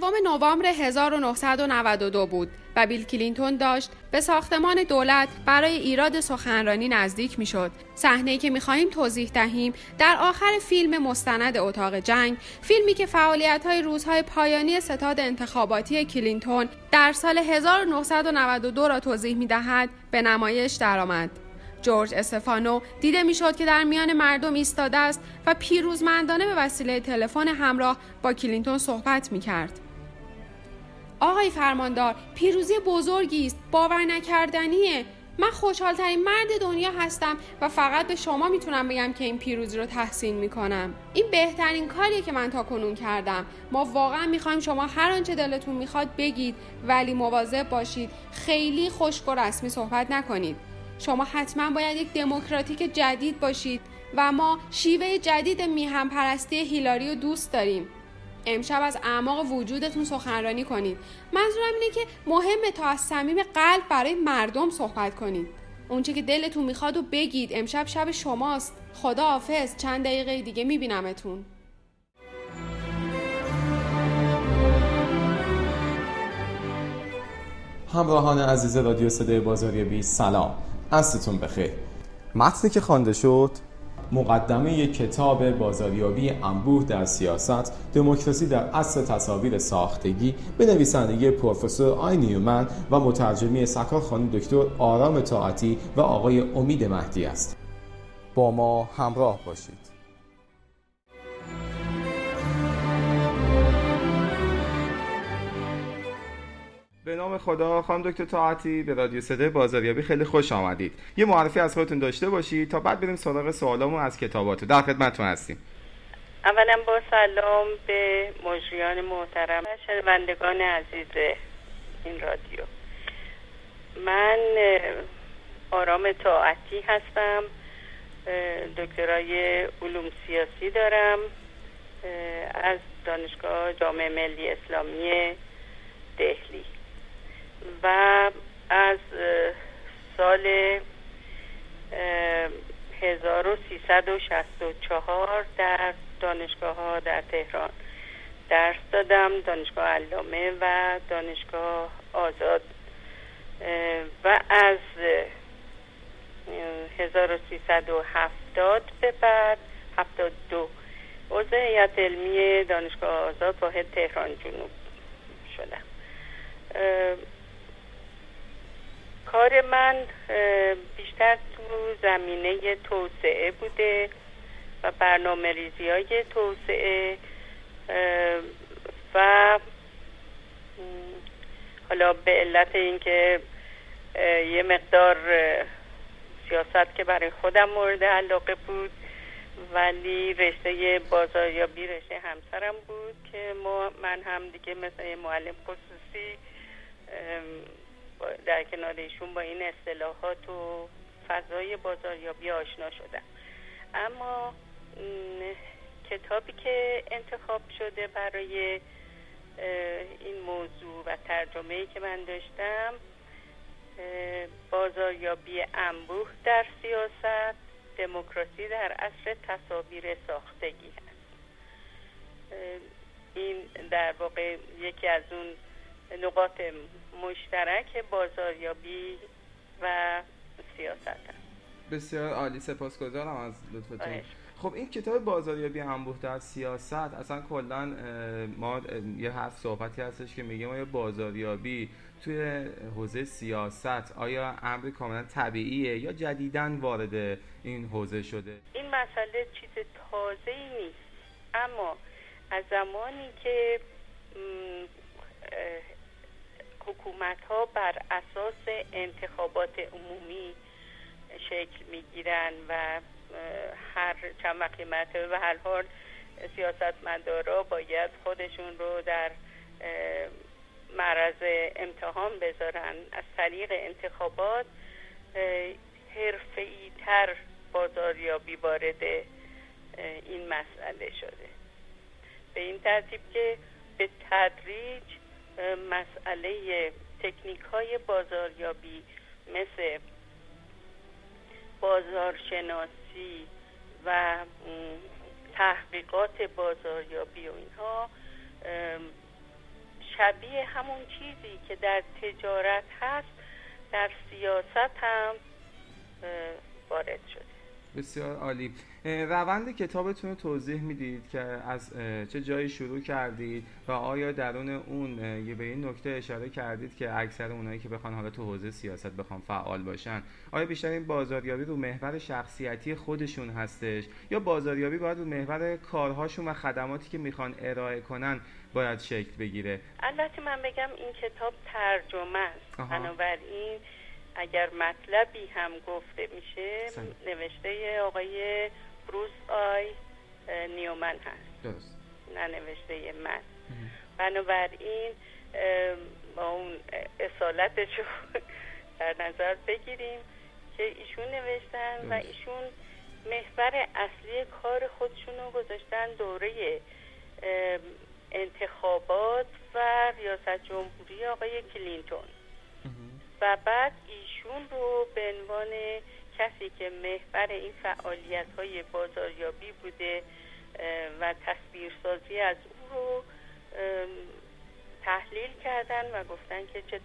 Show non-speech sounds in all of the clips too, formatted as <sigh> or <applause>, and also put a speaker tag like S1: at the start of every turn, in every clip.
S1: سوم نوامبر 1992 بود و بیل کلینتون داشت به ساختمان دولت برای ایراد سخنرانی نزدیک می‌شد. صحنه که می‌خواهیم توضیح دهیم در آخر فیلم مستند اتاق جنگ، فیلمی که فعالیت های روزهای پایانی ستاد انتخاباتی کلینتون در سال 1992 را توضیح می‌دهد به نمایش درآمد. جورج استفانو دیده می‌شد که در میان مردم ایستاده است و پیروزمندانه به وسیله تلفن همراه با کلینتون صحبت می کرد. آقای فرماندار پیروزی بزرگی است باور نکردنیه. من خوشحالترین مرد دنیا هستم و فقط به شما می‌تونم بگم که این پیروزی رو تحسین می‌کنم. این بهترین کاریه که من تا کنون کردم. ما واقعا می‌خوایم شما هر آنچه دلتون می‌خواد بگید ولی مواظب باشید خیلی خشک و رسمی صحبت نکنید. شما حتما باید یک دموکراتیک جدید باشید و ما شیوه جدید میهم پرستی هیلاری رو دوست داریم. امشب از اعماق وجودتون سخنرانی کنید. منظورم اینه که مهمه تا از صمیم قلب برای مردم صحبت کنید. اونچه که دلتون می‌خواد و بگید. امشب شب شماست. خدا حافظ. چند دقیقه دیگه میبینمتون.
S2: همراهان عزیز رادیو صدای بازاری بی سلام. عصرتون بخیر.
S3: متنی که خوانده شد
S2: مقدمه کتاب بازاریابی انبوه در سیاست دموکراسی در اصل تصاویر ساختگی به نویسندگی پروفسور آی نیومن و مترجمی سکار خانم دکتر آرام طاعتی و آقای امید مهدی است.
S3: با ما همراه باشید.
S4: به نام خدا خانم دکتر طاعتی به رادیو صدای بازاریابی خیلی خوش آمدید. یه معرفی از خودتون داشته باشید تا بعد بریم سراغ سوالامون از کتاباتون در خدمتتون هستیم.
S5: اولا با سلام به مجریان محترم و شنوندگان عزیز این رادیو. من آرام طاعتی هستم. دکترای علوم سیاسی دارم. از دانشگاه جامعه ملی اسلامی دهلی. و از سال 1364 در دانشگاه ها در تهران درس دادم دانشگاه علامه و دانشگاه آزاد. و از 1370 به بعد 72 عضو علمی دانشگاه آزاد واحد تهران جنوب شدم. کار من بیشتر تو زمینه توسعه بوده و برنامه ریزی های توسعه و حالا به علت اینکه یه مقدار سیاست که برای خودم مورد علاقه بود ولی رشته بازاریابی رشته همسرم بود که ما من هم دیگه مثل معلم خصوصی در کنار ایشون با این اصطلاحات و فضای بازاریابی آشنا شدم اما کتابی که انتخاب شده برای این موضوع و ترجمه ای که من داشتم بازاریابی انبوه در سیاست دموکراسی در عصر تصاویر ساختگی هست. این در واقع یکی از اون نقاط مشترک بازاریابی و سیاست. هست
S4: بسیار عالی سپاسگزارم از لطفتون. خب این کتاب بازاریابی انبوه در سیاست. اصلا کلا ما یه حرف صحبتی هستش که میگه ما یه بازاریابی توی حوزه سیاست آیا امر کاملا طبیعیه یا جدیدن وارد این حوزه شده؟
S5: این مسئله چیز تازه ای نیست. اما از زمانی که حکومت ها بر اساس انتخابات عمومی شکل می‌گیرن و هر چند وقتی مرتبه به هر حال سیاستمدارا باید خودشون رو در معرض امتحان بذارن. از طریق انتخابات حرفه‌ای تر بازاریابی وارد این مسئله شده. به این ترتیب که به تدریج مسئله تکنیک های بازاریابی مثل بازارشناسی و تحقیقات بازاریابی و اینها شبیه همون چیزی که در تجارت هست در سیاست هم وارد شده
S4: بسیار عالی. روند کتابتون رو توضیح می‌دید که از چه جایی شروع کردید و آیا درون اون یه به این نکته اشاره کردید که اکثر اونایی که بخوان حالا تو حوزه سیاست بخوان فعال باشن آیا بیشتر این بازاریابی رو محور شخصیتی خودشون هستش؟ یا بازاریابی باید رو محور کارهاشون و خدماتی که می‌خوان ارائه کنن باید شکل بگیره؟
S5: البته من بگم این کتاب ترجمه است. بنابراین اگر مطلبی هم گفته میشه نوشته آقای بروس آی نیومن هست.
S4: درست.
S5: نه نوشته من. بنابراین با اون اصالتش رو <laughs> در نظر بگیریم که ایشون نوشتن و ایشون محور اصلی کار خودشون رو گذاشتن دوره انتخابات و ریاست جمهوری آقای کلینتون. و بعد ایشون رو به عنوان کسی که محور این فعالیت های بازاریابی بوده و تصویرسازی از او رو تحلیل کردن و گفتن که چه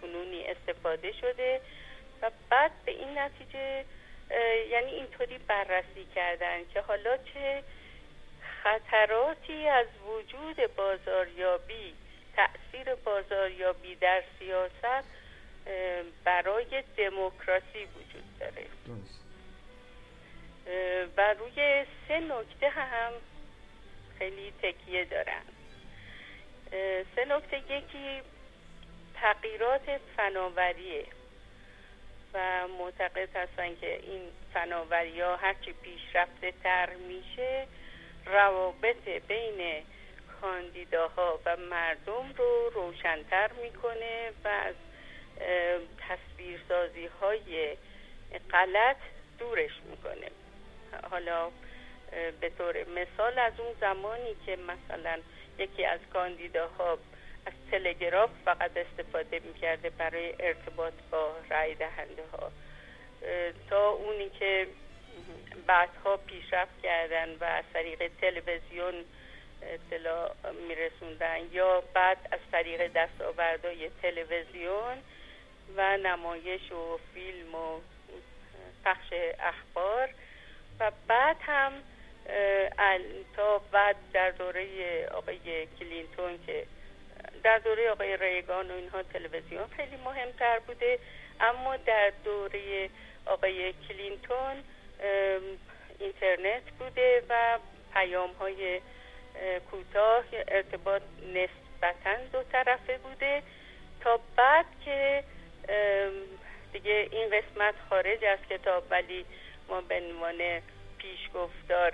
S5: فنونی استفاده شده و بعد به این نتیجه یعنی اینطوری بررسی کردن که حالا چه خطراتی از وجود بازاریابی تأثیر بازاریابی در سیاست برای دموکراسی وجود داره. و روی سه نکته هم خیلی تکیه دارن سه نکته یکی تغییرات فناوریه. و معتقد هستن که این فناوری ها هرچی پیشرفته تر میشه روابط بین کاندیداها و مردم رو روشنتر می‌کنه و از تصویرسازی های غلط دورش می‌کنه. حالا به طور مثال از اون زمانی که مثلا یکی از کاندیداها از تلگراف فقط استفاده می‌کرده برای ارتباط با رای دهنده ها تا اونی که بعدها پیشرفت کردن و از طریق تلویزیون اطلاع میرسوندن. یا بعد از طریق دستاوردهای تلویزیون و نمایش و فیلم و پخش اخبار. و بعد هم تا بعد در دوره آقای کلینتون که در دوره آقای ریگان و اینها تلویزیون خیلی مهمتر بوده. اما در دوره آقای کلینتون اینترنت بوده و پیام های کوتاه ارتباط نسبتا دو طرفه بوده تا بعد که دیگه این قسمت خارج از کتاب ولی ما به عنوان پیشگفتار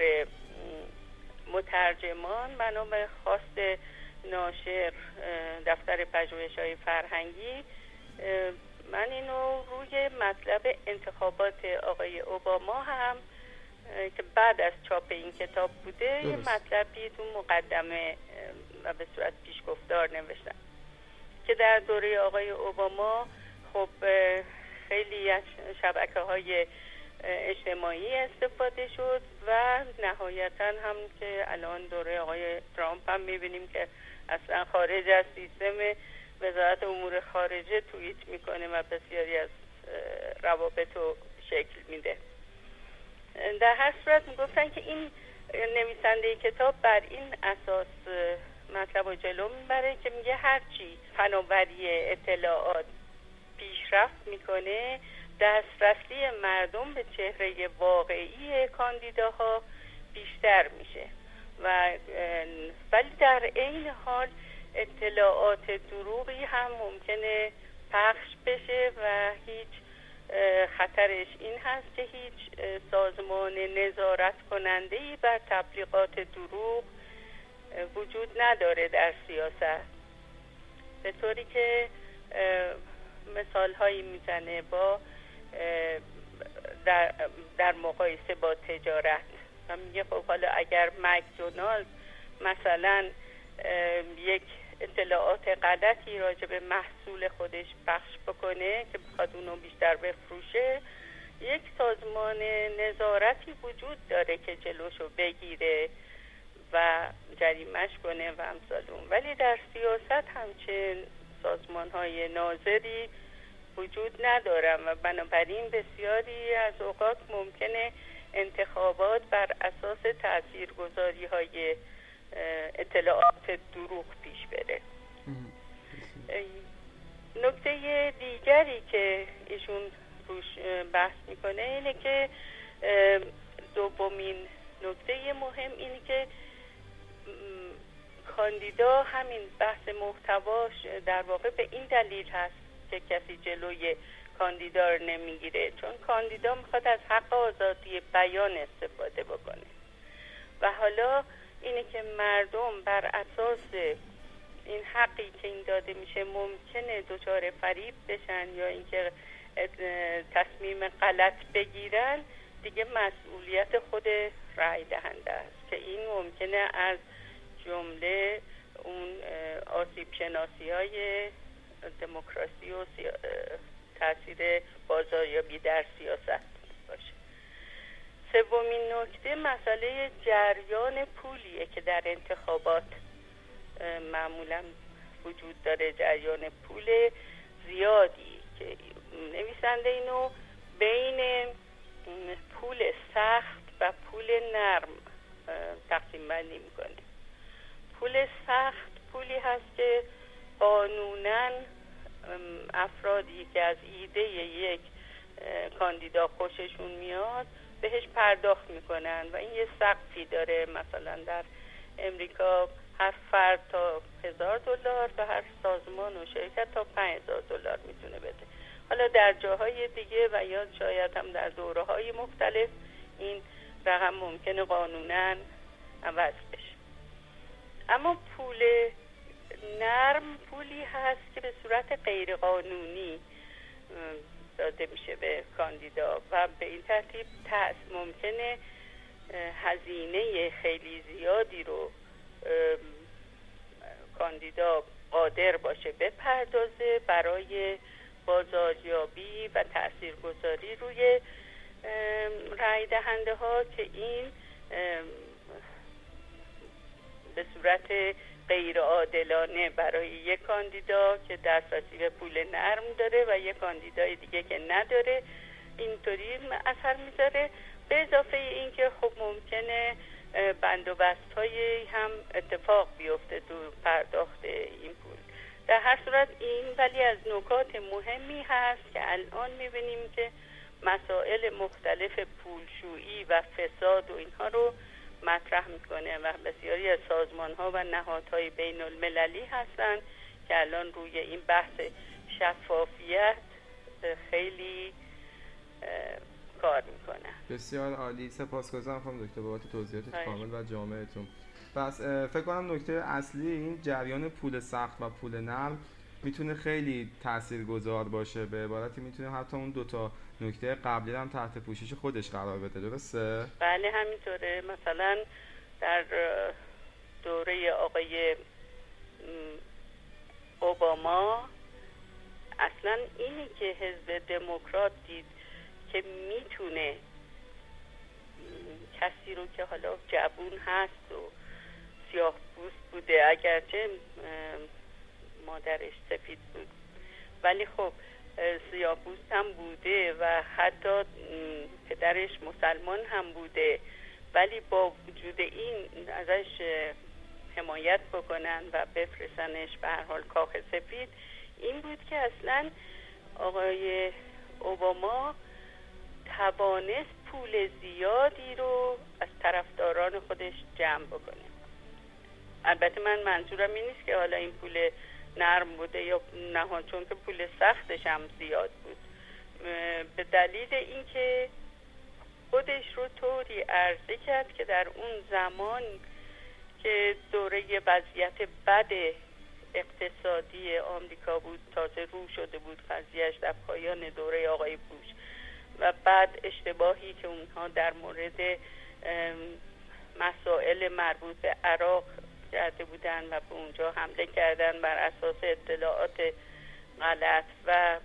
S5: مترجمان بنا به خواست ناشر دفتر پژوهش های فرهنگی من اینو روی مطلب انتخابات آقای اوباما هم که بعد از چاپ این کتاب بوده یه مطلبی تو مقدمه و به صورت پیشگفتار نوشتم. که در دوره آقای اوباما خب خیلی از شبکه های اجتماعی استفاده شد و نهایتا هم که الان دوره آقای ترامپ هم می‌بینیم که اصلا خارج از سیستم وزارت امور خارجه توییت می‌کنه و بسیاری از روابط رو شکل میده. در هر صورت می‌گفتن که این نویسنده کتاب بر این اساس مطلب و جلو می‌بره که میگه هرچی فناوری اطلاعات پیشرفت می‌کنه دسترسی مردم به چهره واقعی کاندیداها بیشتر میشه و ولی در عین حال اطلاعات دروغی هم ممکنه پخش بشه و هیچ خطرش این هست که هیچ سازمان نظارت کننده ای بر تبلیغات دروغ وجود نداره در سیاست. به طوری که مثال هایی می‌زنه با در, در مقایسه با تجارت. و میگه خب حالا اگر مکدونالد مثلا یک اطلاعات غلطی راجع به محصول خودش پخش بکنه که بخواد اونو بیشتر بفروشه یک سازمان نظارتی وجود داره که جلوشو بگیره و جریمش کنه و امثالون ولی در سیاست همچنین سازمان های ناظری وجود ندارم و بنابراین بسیاری از اوقات ممکنه انتخابات بر اساس تاثیرگذاری های اطلاعات دروغ پیش بره. نکته دیگری که ایشون روش بحث می‌کنه اینه که دومین نکته مهم اینه که کاندیدا همین بحث محتواش در واقع به این دلیل هست که کسی جلوی کاندیدا رو نمی‌گیره. چون کاندیدا می‌خواد از حق آزادی بیان استفاده بکنه. و حالا اینه که مردم بر اساس این حقی که این داده میشه ممکنه دچار فریب بشن یا اینکه تصمیم غلط بگیرن دیگه مسئولیت خود رای دهنده است که این ممکنه از جمله اون آسیب شناسی های دموکراسی و تاثیر بازاریابی در سیاست. سومین نکته مسئله جریان پولیه که در انتخابات معمولا وجود داره جریان پول زیادی که نویسنده اینو بین پول سخت و پول نرم تقسیم بندی می‌کنه. پول سخت پولی هست که قانونا افرادی که از ایده یک کاندیدا خوششون میاد بهش پرداخت می‌کنن و این یه سقفی داره مثلا در امریکا هر فرد تا هزار دلار و هر سازمان و شرکت تا پنج هزار دلار می‌تونه بده. حالا در جاهای دیگه و یا شاید هم در دوره های مختلف این رقم ممکنه قانونا عوض بشه. اما پول نرم پولی هست که به صورت غیرقانونی داده میشه به کاندیدا و به این ترتیب ممکنه هزینه خیلی زیادی رو کاندیدا قادر باشه بپردازه برای بازاریابی و تاثیرگذاری روی رای دهنده ها که این به صورت غیر عادلانه برای یک کاندیدا که دسترسی به پول نرم داره و یک کاندیدای دیگه که نداره اینطوری اثر می‌ذاره. به اضافه اینکه خب ممکنه بند و بست های هم اتفاق بیفته تو پرداخت این پول. در هر صورت این ولی از نکات مهمی هست که الان می‌بینیم که مسائل مختلف پولشویی و فساد و اینها رو مطرح می‌کنه و بسیاری از سازمان ها و نهادهای بین المللی هستند که الان روی این بحث شفافیت خیلی کار می‌کنه.
S4: بسیار عالی. سپاسگزارم خانم دکتر بابت توضیحات کامل و جامعتون. پس فکر کنم نکته اصلی این جریان پول سخت و پول نرم می‌تونه خیلی تاثیرگذار باشه. به عبارتی می‌تونه حتی اون دوتا نکته قبلی هم تحت پوشش خودش قرار بده. درسته؟
S5: بله همینطوره. مثلا در دوره آقای اوباما اصلا اینی که حزب دموکرات دید که می‌تونه کسی رو که حالا جبون هست و سیاه بوده اگرچه مادرش سفید بود. ولی خب سیاپوست هم بوده و حتی پدرش مسلمان هم بوده. ولی با وجود این ازش حمایت بکنن و بفرستنش به هر حال کاخ سفید این بود که اصلا آقای اوباما توانست پول زیادی رو از طرفداران خودش جمع بکنه. البته من منظورم این نیست که حالا این پول نرم بوده یا نه چون که پول سختش هم زیاد بود. به دلیل اینکه خودش رو طوری عرضه کرد که در اون زمان که دوره وضعیت بد اقتصادی آمریکا بود تازه رو شده بود قضیهش در پایان دوره آقای بوش و بعد اشتباهی که اونها در مورد مسائل مربوط به عراق کرده بودن و به اونجا حمله کردن بر اساس اطلاعات غلط و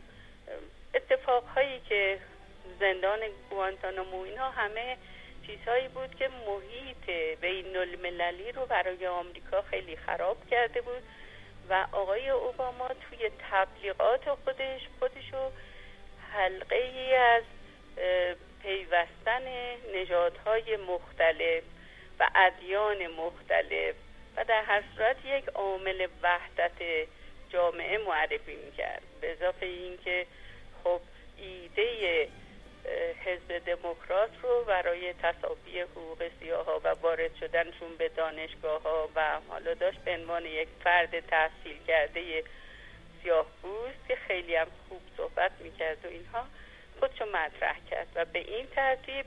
S5: اتفاقهایی که زندان گوانتانامو اینها همه چیزهایی بود که محیط بین المللی رو برای آمریکا خیلی خراب کرده بود و آقای اوباما توی تبلیغات خودش خودشو حلقه ای از پیوستن نژادهای مختلف و ادیان مختلف و در هر صورت یک عامل وحدت جامعه معرفی می‌کرد. به اضافه اینکه خب ایده حزب دموکرات رو برای تصافی حقوق سیاه ها و وارد شدنشون به دانشگاه ها و حالا داشت به عنوان یک فرد تحصیل کرده سیاه که خیلی هم خوب صحبت می‌کرد و اینها خودشو مطرح کرد. و به این ترتیب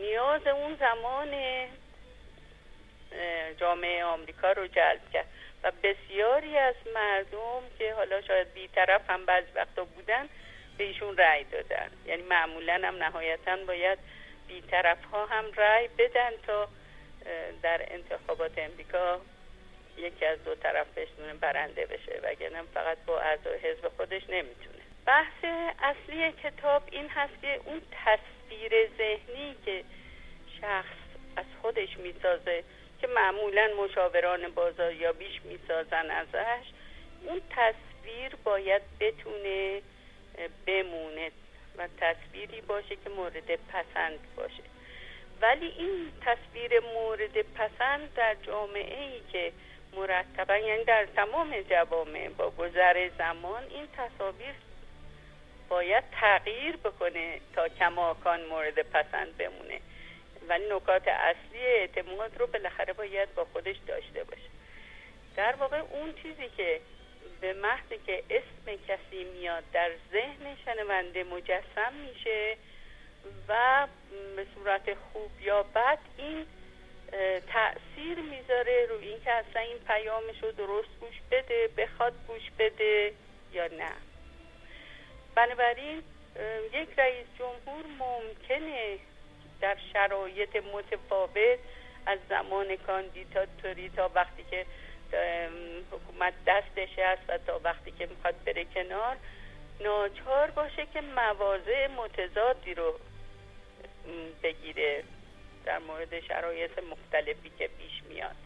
S5: نیاز اون زمان جامعه آمریکا رو جلب کرد. و بسیاری از مردم که حالا شاید بیطرف هم بعضی وقتا بودن به ایشون رأی دادن. یعنی معمولا هم نهایتا باید بیطرف ها هم رأی بدن تا در انتخابات امریکا یکی از دو طرف بشنونه برنده بشه. وگرنه فقط با اعضای حزب خودش نمی‌تونه. بحث اصلی کتاب این هست که اون تصویر ذهنی که شخص از خودش می‌سازه که معمولا مشاوران بازاریابیش می‌سازن ازش اون تصویر باید بتونه بمونه و تصویری باشه که مورد پسند باشه. ولی این تصویر مورد پسند در جامعه ای که مرتبا یعنی در تمام جوامع با گذر زمان این تصاویر باید تغییر بکنه تا کماکان مورد پسند بمونه. ولی نکات اصلی اعتماد رو بالاخره باید با خودش داشته باشه. در واقع اون چیزی که به محض که اسم کسی میاد در ذهن شنونده مجسم میشه و به صورت خوب یا بد این تأثیر می‌ذاره روی اینکه اصلا این پیامش رو درست گوش بده بخواد گوش بده یا نه. بنابراین یک رئیس جمهور ممکنه در شرایط متفاوت از زمان کاندیداتوری تا وقتی که حکومت دستش هست و تا وقتی که می‌خواد بره کنار ناچار باشه که مواضع متضادی رو بگیره در مورد شرایط مختلفی که پیش میاد.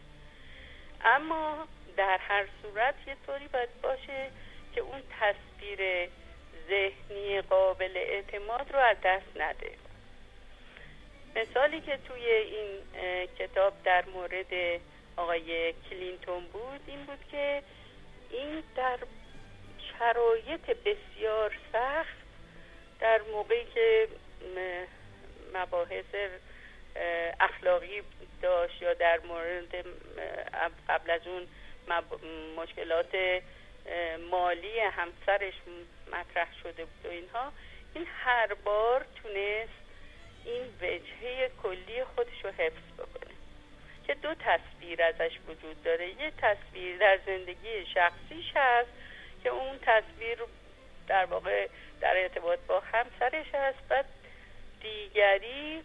S5: اما در هر صورت یه طوری باید باشه که اون تصویر ذهنی قابل اعتماد رو از دست نده. مثالی که توی این کتاب در مورد آقای کلینتون بود این بود که این در شرایط بسیار سخت در موقعی که مباحث اخلاقی داشت یا در مورد قبل از اون مشکلات مالی همسرش مطرح شده بود و اینها این هر بار تونست این وجهه کلی خودش رو حفظ بکنه. که دو تصویر ازش وجود داره. یه تصویر در زندگی شخصیش هست که اون تصویر در واقع در ارتباط با همسرش هست. و دیگری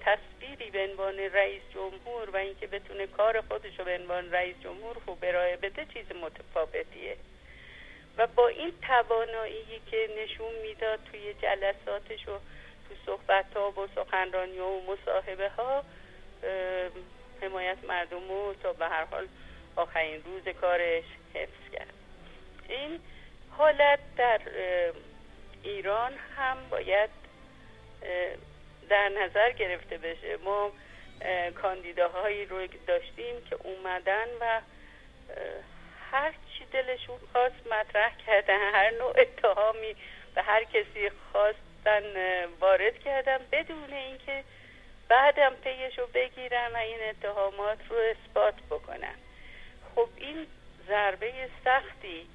S5: تصویری به عنوان رئیس جمهور و اینکه بتونه کار خودش رو به عنوان رئیس جمهور خوب ارائه بده چیز متفاوتیه. و با این توانایی که نشون می‌داد توی جلساتش و تو صحبت ها و سخنرانی و مصاحبه ها حمایت مردم رو تا به هر حال آخرین روز کارش حفظ کرد. این حالت در ایران هم باید در نظر گرفته بشه. ما کاندیداهایی رو داشتیم که اومدن و هر چی دلشون خواست مطرح کردن هر نوع اتهامی به هر کسی خواستن وارد کردن بدون اینکه بعدم پیش رو بگیرن و این اتهامات رو اثبات بکنن خب این ضربه سختی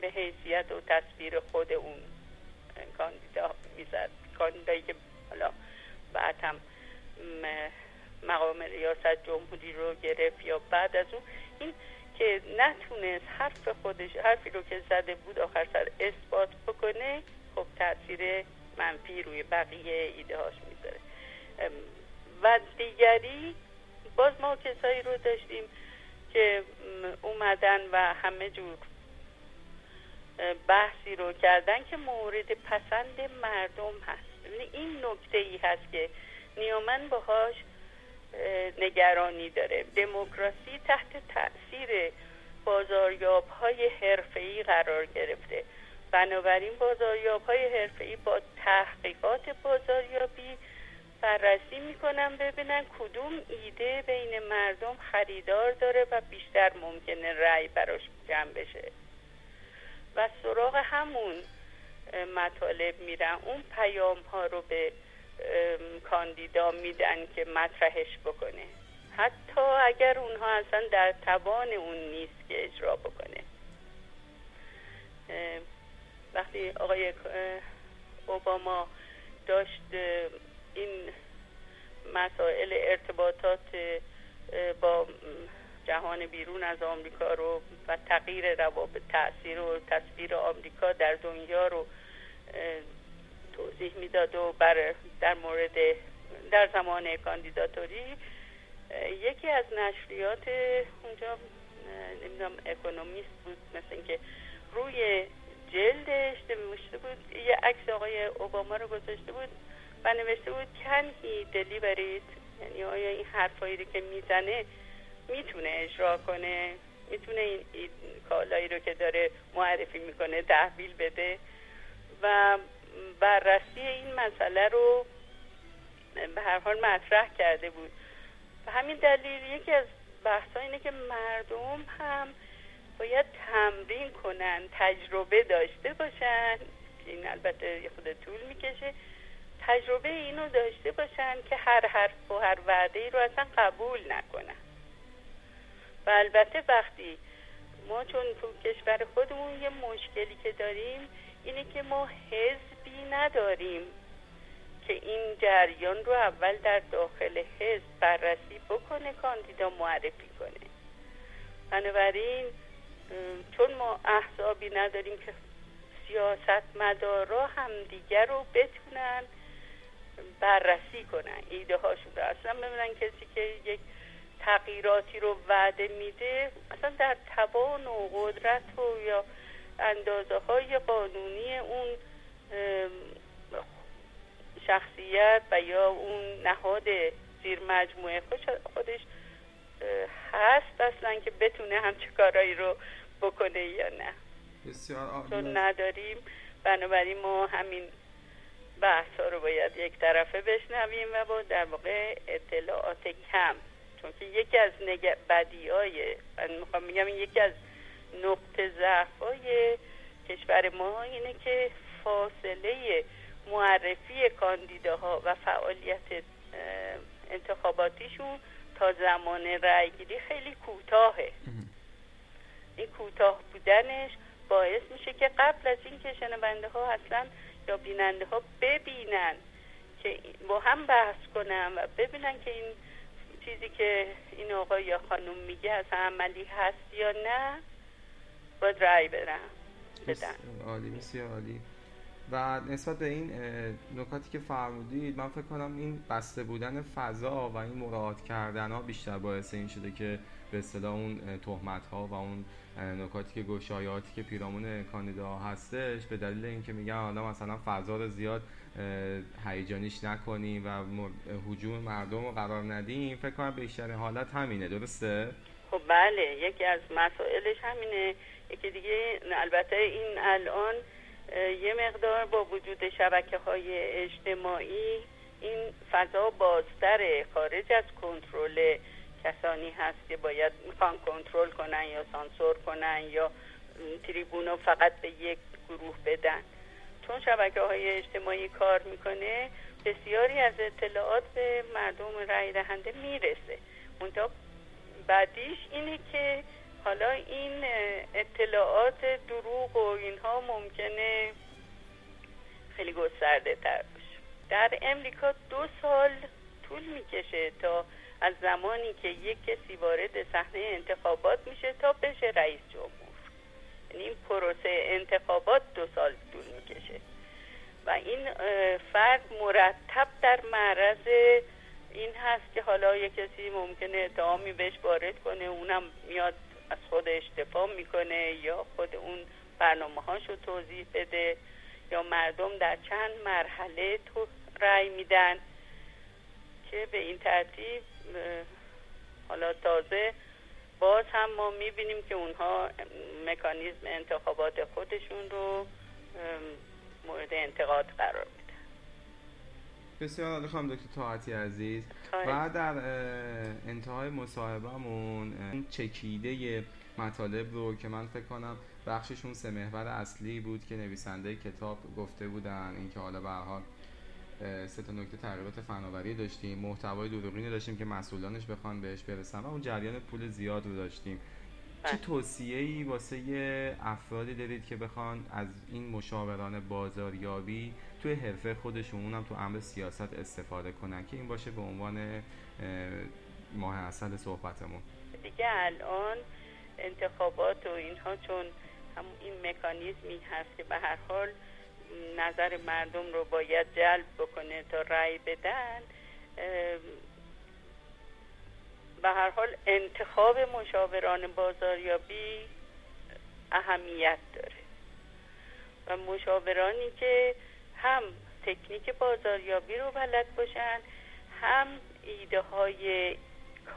S5: به حیثیت و تصویر خود اون کاندیدا می‌زد. کاندیدایی که حالا بعد هم مقام ریاست جمهوری رو گرفت یا بعد از اون این که نتونست حرف خودش حرفی رو که زده بود آخر سر اثبات بکنه خب تاثیر منفی روی بقیه ایده هاش می‌ذاره و دیگری باز ما کسایی رو داشتیم که اومدن و همه جور بحثی رو کردن که مورد پسند مردم هست. یعنی این نکته ای هست که نیومن باهاش نگرانی داره. دموکراسی تحت تاثیر بازاریاب های حرفه‌ای قرار گرفته. بنابراین بازاریاب های حرفه‌ای با تحقیقات بازاریابی بررسی می‌کنن ببینن کدوم ایده بین مردم خریدار داره و بیشتر ممکنه رأی براش جمع بشه. و سراغ همون مطالب میرن اون پیام ها رو به کاندیدا میدن که مطرحش بکنه. حتی اگر اونها اصلا در توان اون نیست که اجرا بکنه. وقتی آقای اوباما داشت این مسائل ارتباطات با جهان بیرون از آمریکا رو و تغییر روابط تاثیر و تصویر آمریکا در دنیا رو توضیح می‌داد و بر در مورد در زمان کاندیداتوری یکی از نشریات اونجا نمی‌دونم اکونومیست بود مثل اینکه روی جلدش نوشته بود. یه عکس آقای اوباما رو گذاشته بود و نوشته بود کن هی دلیوریت یعنی آیا این حرفایی رو که می‌زنه می‌تونه اجرا کنه؟ می‌تونه این, این کالایی رو که داره معرفی می‌کنه تحویل بده؟ و بررسی این مسئله رو به هر حال مطرح کرده بود. و همین دلیل یکی از بحث اینه که مردم هم باید تمرین کنن تجربه داشته باشن این البته یه خود طول می‌کشه تجربه اینو داشته باشن که هر حرف و هر وعده ای رو اصلا قبول نکنن. و البته وقتی ما چون تو کشور خودمون یه مشکلی که داریم اینه که ما حزبی نداریم که این جریان رو اول در داخل حزب بررسی بکنه کاندیدا معرفی کنه. بنابراین چون ما احزابی نداریم که سیاست مدارا همدیگر رو بتونن بررسی کنن ایده هاشون رو. اصلا ببینن کسی که یک تغییراتی رو وعده میده اصلا در توان و قدرت و یا اندازه های قانونی اون شخصیت و یا اون نهاد زیر مجموعه خودش هست اصلا که بتونه همچه کارایی رو بکنه یا نه.
S4: بسیار
S5: چون نداریم بنابراین ما همین بحث ها رو باید یک طرفه بشنویم و با در واقع اطلاعات کم. چون که یکی از نگ... بدی های من می‌خوام میگم یکی از نقطه ضعف های کشور ما اینه که فاصله معرفی کاندیداها و فعالیت انتخاباتیشون تا زمان رأیگیری خیلی کوتاهه. این کوتاه بودنش باعث میشه که قبل از اینکه شنونده ها اصلا یا بیننده ها ببینن که با هم بحث کنن و ببینن که این چیزی که این آقا یا خانم میگه از عملی هست یا نه باید رأی بدن. بدن
S4: عالی بسیار عالی. و نسبت به این نکاتی که فرمودید من فکر کنم این بسته بودن فضا و این مراعات کردن ها بیشتر باعث این شده که به اصطلاح اون تهمت ها و اون نکاتی که گشایاتی که پیرامون کاندیدا هستش به دلیل اینکه میگن حالا مثلا فضا رو زیاد هیجانیش نکنیم و حجوم مردم رو قرار ندیم فکر کنم بیشتر حالت همینه درسته؟
S5: خب بله یکی از مسائلش همینه. یکی دیگه البته این الان یه مقدار با وجود شبکه های اجتماعی این فضا بازتره خارج از کنترل کسانی هست که باید می‌خوان کنترل کنن یا سانسور کنن یا تریبونو فقط به یک گروه بدن. چون شبکه های اجتماعی کار می‌کنه بسیاری از اطلاعات به مردم رای دهنده می‌رسه. منتها بعدیش اینه که حالا این اطلاعات دروغ و اینها ممکنه خیلی گسترده تر باشه. در امریکا دو سال طول می‌کشه تا از زمانی که یک کسی وارد صحنه انتخابات میشه تا بشه رئیس جمهور. یعنی این پروسه انتخابات دو سال طول می‌کشه. و این فرد مرتب در معرض این هست که حالا یک کسی ممکنه اتهامی بهش وارد کنه اونم میاد از خودش دفاع می‌کنه یا خود اون برنامه هاشو توضیح بده یا مردم در چند مرحله تو رأی میدن که به این ترتیب حالا تازه باز هم ما می‌بینیم که اونها مکانیزم انتخابات خودشون رو مورد انتقاد قرار میدن.
S4: بسیار عالی خانم دکتر طاعتی عزیز. و در انتهای مصاحبهمون چکیده مطالب رو که من فکر کنم بخششون سه محور اصلی بود که نویسنده کتاب گفته بودن اینکه حالا به حال سه تا نکته تغییرات فناوری داشتیم محتوای دروغینی داشتیم که مسئولانش بخوان بهش برسن و اون جریان پول زیاد رو داشتیم. چه بله. توصیه ای واسه افرادی دارید که بخوان از این مشاوران بازاریابی توی حرفه خودشون اونم تو امر سیاست استفاده کنن که این باشه به عنوان ماه اصل صحبتمون
S5: دیگه الان انتخابات و اینها چون هم این مکانیزمی هست که به هر حال نظر مردم رو باید جلب بکنه تا رأی بدن به هر حال انتخاب مشاوران بازاریابی اهمیت داره. و مشاورانی که هم تکنیک بازاریابی رو بلد باشن هم ایده های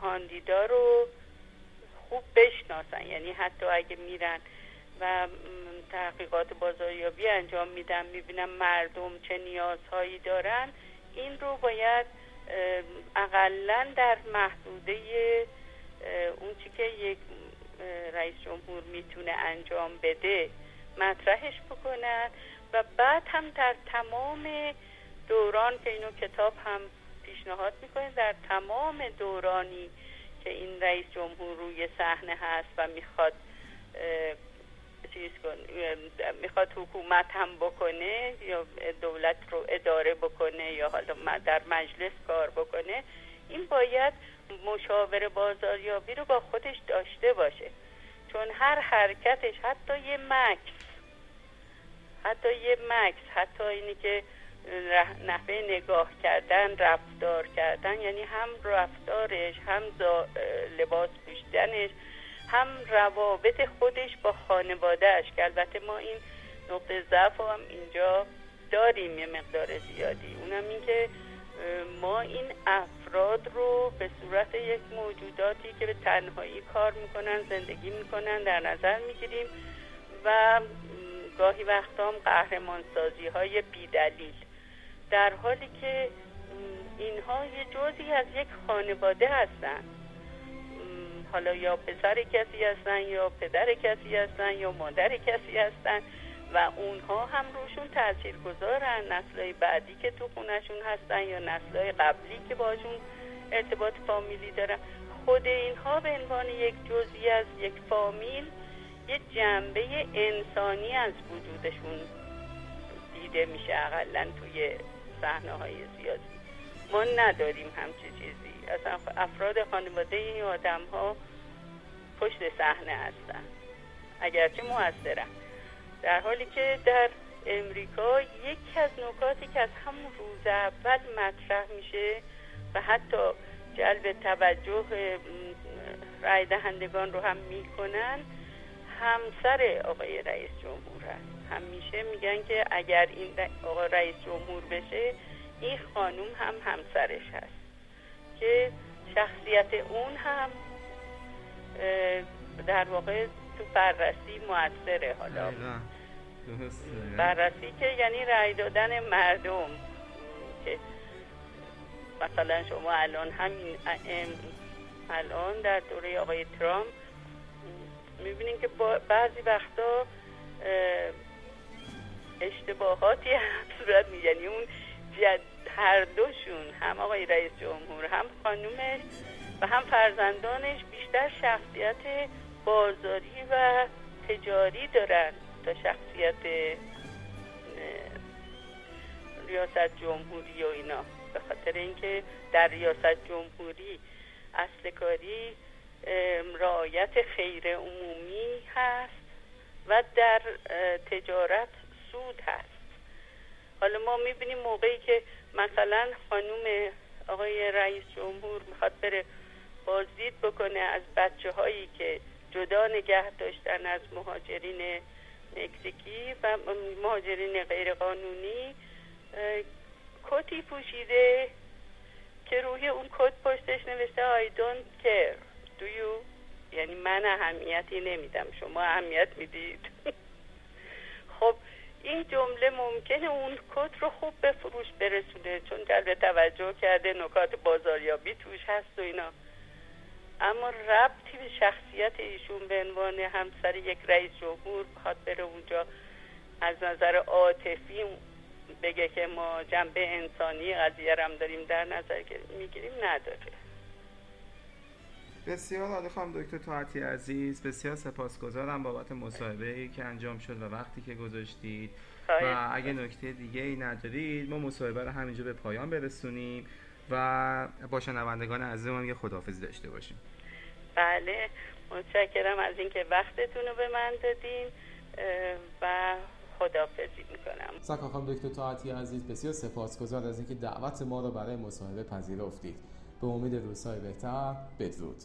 S5: کاندیدا رو خوب بشناسن. یعنی حتی اگه میرن و تحقیقات بازاریابی انجام میدن می‌بینم مردم چه نیازهایی دارن این رو باید اقلا در محدوده اون چی که یک رئیس جمهور می‌تونه انجام بده مطرحش بکنن. و بعد هم در تمام دوران که اینو کتاب هم پیشنهاد می‌کنه در تمام دورانی که این رئیس جمهور روی صحنه هست و می‌خواد چیز کن می‌خواد حکومت هم بکنه یا دولت رو اداره بکنه یا حالا در مجلس کار بکنه این باید مشاور بازاریابی رو با خودش داشته باشه. چون هر حرکتش حتی یه مکس حتی یه مکس حتی اینی که نحوه نگاه کردن رفتار کردن یعنی هم رفتارش هم لباس پوشیدنش هم روابط خودش با خانوادهش که البته ما این نقطه ضعف هم اینجا داریم یه مقدار زیادی. اونم این که ما این افراد رو به صورت یک موجوداتی که به تنهایی کار می‌کنن زندگی می‌کنن در نظر می‌گیریم و گاهی وقتا هم قهرمان سازی های بیدلیل. در حالی که اینها یه جزی از یک خانواده هستن. حالا یا پسر کسی هستن یا پدر کسی هستن یا مادر کسی هستن و اونها هم روشون تاثیر گذارن. نسلهای بعدی که تو خونشون هستن یا نسلهای قبلی که باشون ارتباط فامیلی دارن. خود اینها به عنوان یک جزئی از یک فامیل یه جنبه انسانی از وجودشون دیده میشه اقلا توی صحنه های سیاسی ما نداریم همچه چیزی. اصلا افراد خانواده این آدم ها پشت صحنه هستن. اگرچه موثرن. در حالی که در امریکا یکی از نکاتی که از همون روز اول مطرح میشه و حتی جلب توجه رای دهندگان رو هم می‌کنن همسر آقای رئیس جمهور هست. همیشه میگن که اگر این آقای رئیس جمهور بشه این خانوم هم همسرش هست. که شخصیت اون هم در واقع تو بررسی موثره حالا. بررسی که یعنی رأی دادن مردم که مثلا شما الان همین الان در دوره آقای ترامپ می‌بینین که بعضی وقتا اشتباهاتی هم صورت می یعنی اون هر دوشون هم آقای رئیس جمهور هم خانومش و هم فرزندانش بیشتر شخصیت بازاری و تجاری دارن تا شخصیت ریاست جمهوری و اینا. به خاطر اینکه در ریاست جمهوری اصل کاری رعایت خیر عمومی هست و در تجارت سود هست. حالا ما می‌بینیم موقعی که مثلا خانوم آقای رئیس جمهور می‌خواد بره بازدید بکنه از بچه هایی که جدا نگه داشتن از مهاجرین مکزیکی و مهاجرین غیرقانونی کتی پوشیده که روی اون کد پشتش نوشته I don't care. Do you یعنی من اهمیتی نمیدم. شما اهمیت می‌دید. <laughs> خب این جمله ممکنه اون کت رو خوب به فروش برسونه چون جلب توجه کرده نکات بازاریابی توش هست و اینا. اما ربطی به شخصیت ایشون به عنوان همسر یک رئیس جمهور بخواد بره اونجا از نظر عاطفی بگه که ما جنبه انسانی قضیه هم داریم در نظر می‌گیریم نداره.
S4: بسیار عالی خانم دکتر طاعتی عزیز بسیار سپاسگزارم بابت مصاحبه ای که انجام شد و وقتی که گذاشتید. و اگه نکته دیگه ای ندارید ما مصاحبه رو همینجا به پایان برسونیم و با شنوندگان عزیزمون یه خداحافظی داشته باشیم.
S5: بله. متشکرم از اینکه وقتتون رو به من دادین و خداحافظی می‌کنم.
S2: سکا خانم دکتر طاعتی عزیز بسیار سپاسگزار از اینکه دعوت ما رو برای مصاحبه پذیرفتید. به امید روزهای بهتر. بدرود.